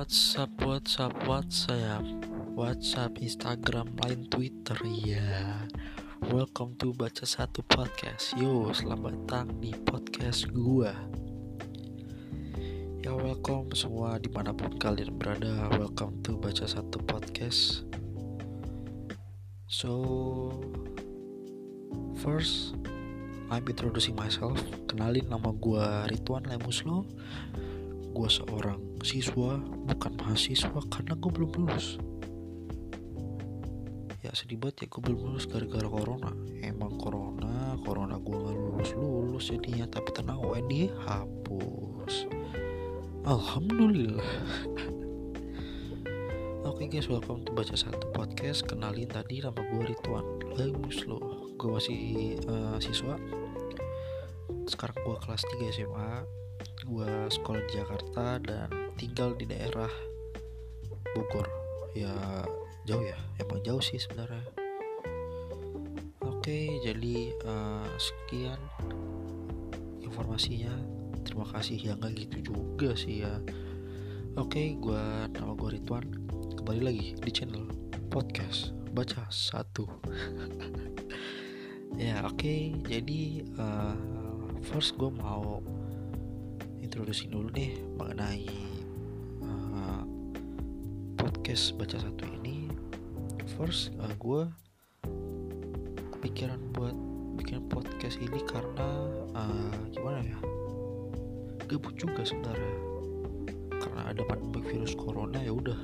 WhatsApp, WhatsApp, WhatsApp, WhatsApp, Instagram, Line, Twitter, ya. Welcome to Baca Satu Podcast. Yo, selamat datang di podcast gua. Ya, welcome semua di mana pun kalian berada. Welcome to Baca Satu Podcast. So, first, I'm introducing myself. Kenalin nama gua Ridwan Lemuslo gue seorang siswa bukan mahasiswa karena gue belum lulus. Ya sedih banget ya gue belum lulus gara-gara corona. Emang corona corona gue gak lulus lulus jadinya tapi tenang UN dihapus Alhamdulillah. Oke okay guys, welcome to Baca Satu Podcast. Kenalin tadi nama gue Ridwan Muslo Gue masih uh, siswa. Sekarang gue kelas 3 SMA gue sekolah di Jakarta dan tinggal di daerah Bogor. Ya jauh ya. Emang jauh sih sebenarnya. Oke jadi uh, sekian informasinya. Terima kasih. Ya nggak gitu juga sih ya. Oke gue nama gue Ridwan. Kembali lagi di channel podcast baca satu. Ya oke. Jadi uh, first gue mau introduksi dulu nih mengenai uh, podcast baca satu ini. First uh, gue kepikiran buat bikin podcast ini karena uh, gimana ya gabut juga sebenarnya. Karena ada pandemi virus corona ya udah.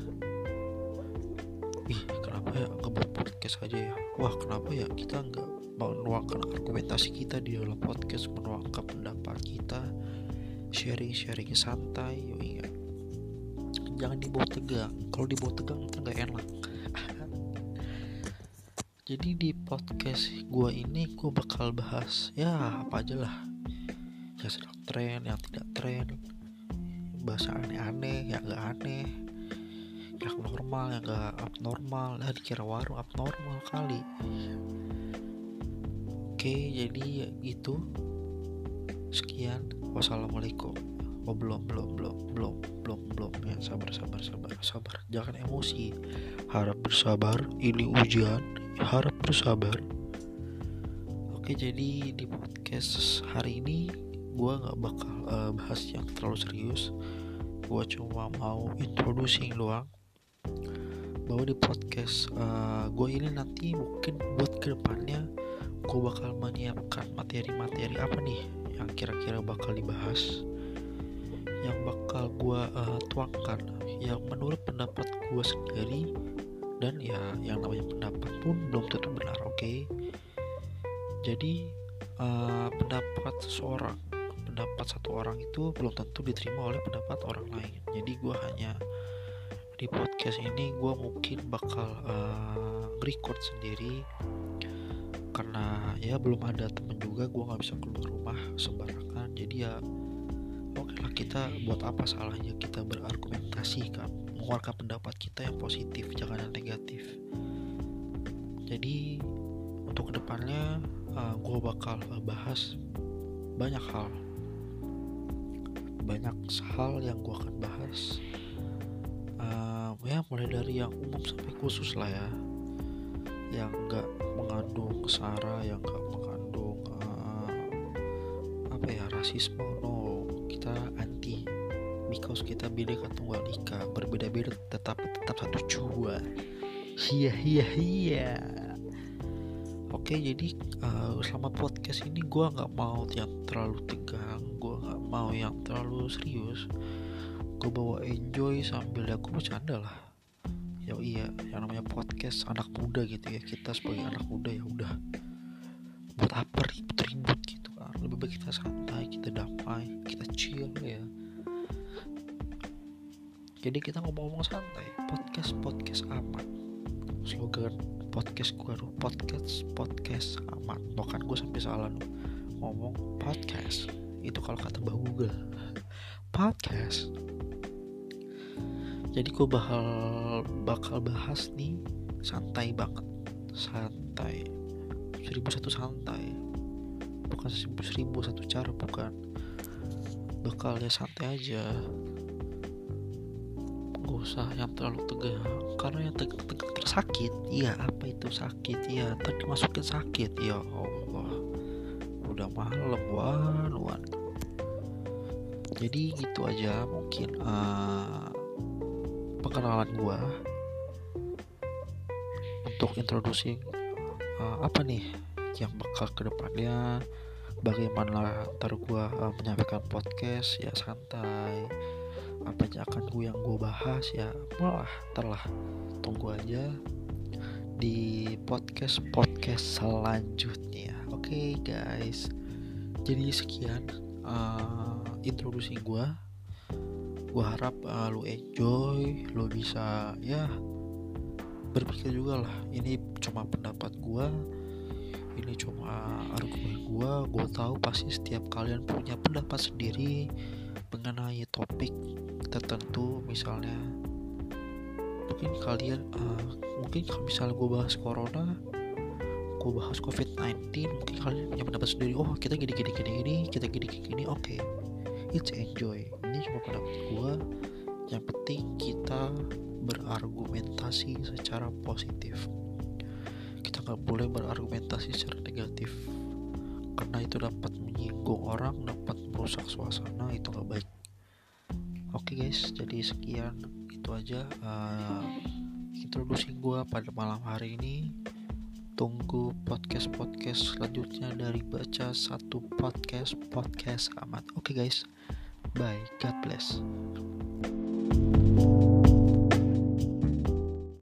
Ih kenapa ya nggak buat podcast aja ya? Wah kenapa ya kita nggak menuangkan argumentasi kita di dalam podcast menuangkan pendapat kita sharing-sharing santai yo iya jangan dibawa tegang. Kalau dibawa tegang itu nggak enak. Jadi di podcast gue ini gue bakal bahas ya apa aja lah. Yang sedang tren yang tidak tren. Bahasa aneh-aneh yang gak aneh. Yang normal yang gak abnormal. Lah dikira warung abnormal kali. Oke jadi ya gitu. Sekian wassalamualaikum. Oh belum belum belum belum belum belum. Ya sabar sabar sabar sabar. Jangan emosi. Harap bersabar. Ini ujian. Harap bersabar. Oke jadi di podcast hari ini gue nggak bakal uh, bahas yang terlalu serius. Gue cuma mau introducing doang. Bahwa di podcast uh, gue ini nanti mungkin buat ke depannya gue bakal menyiapkan materi-materi apa nih yang kira-kira bakal dibahas yang bakal gue uh, tuangkan yang menurut pendapat gue sendiri dan ya yang namanya pendapat pun belum tentu benar oke okay? jadi uh, pendapat seseorang pendapat satu orang itu belum tentu diterima oleh pendapat orang lain jadi gue hanya di podcast ini gue mungkin bakal uh, record sendiri karena ya belum ada temen juga gue nggak bisa keluar rumah sembarangan. Jadi ya oke lah kita buat apa salahnya kita berargumentasi kan mengeluarkan pendapat kita yang positif jangan yang negatif. Jadi untuk ke depannya uh, gue bakal bahas banyak hal. Banyak hal yang gue akan bahas. Uh, ya mulai dari yang umum sampai khusus lah ya. Yang enggak mengandung sara yang enggak mengandung uh, apa ya rasisme no. Kita anti. Because kita beda tunggal ika berbeda-beda tetap tetap satu jua. Iya iya iya. Oke jadi uh, selama podcast ini gue nggak mau yang terlalu tegang gue nggak mau yang terlalu serius. Gue bawa enjoy sambil ya bercanda lah ya iya yang namanya podcast anak muda gitu ya kita sebagai anak muda ya udah. Buat apa ribut-ribut gitu kan lebih baik kita santai kita damai kita chill ya. Jadi kita ngomong-ngomong santai podcast podcast aman. Slogan podcast gue podcast podcast aman. Bahkan gue sampai salah nih ngomong podcast itu kalau kata mbak Google. Podcast jadi gue bakal bakal bahas nih santai banget. Santai. Seribu satu santai. Bukan seribu, seribu satu cara bukan. Bakal santai aja. Gak usah yang terlalu tegang. Karena yang tegang-tegang tersakit iya apa itu sakit? Iya tadi masukin sakit. Ya Allah. Udah malam wan wan. Jadi gitu aja mungkin uh, perkenalan gua untuk introducing uh, apa nih yang bakal ke depannya bagaimana ntar gua uh, menyampaikan podcast ya santai apa aja akan gue yang gue bahas ya malah terlah tunggu aja di podcast podcast selanjutnya. Oke okay, guys. Jadi sekian uh, introduksi gue gue harap uh, lu enjoy lu bisa ya berpikir juga lah. Ini cuma pendapat gue ini cuma argumen gue gue tahu pasti setiap kalian punya pendapat sendiri mengenai topik tertentu. Misalnya mungkin kalian uh, mungkin kalau misalnya gue bahas corona gue bahas covid 19 mungkin kalian punya pendapat sendiri oh kita gini gini gini gini kita gini gini gini. Oke. okay. It's enjoy ini cuma pendapat gue yang penting kita berargumentasi secara positif. Kita nggak boleh berargumentasi secara negatif. Karena itu dapat menyinggung orang dapat merusak suasana itu nggak baik. Oke okay guys. Jadi sekian itu aja. Uh, introduksi gue pada malam hari ini. Tunggu podcast podcast selanjutnya dari baca satu podcast podcast amat. Oke okay guys bye god bless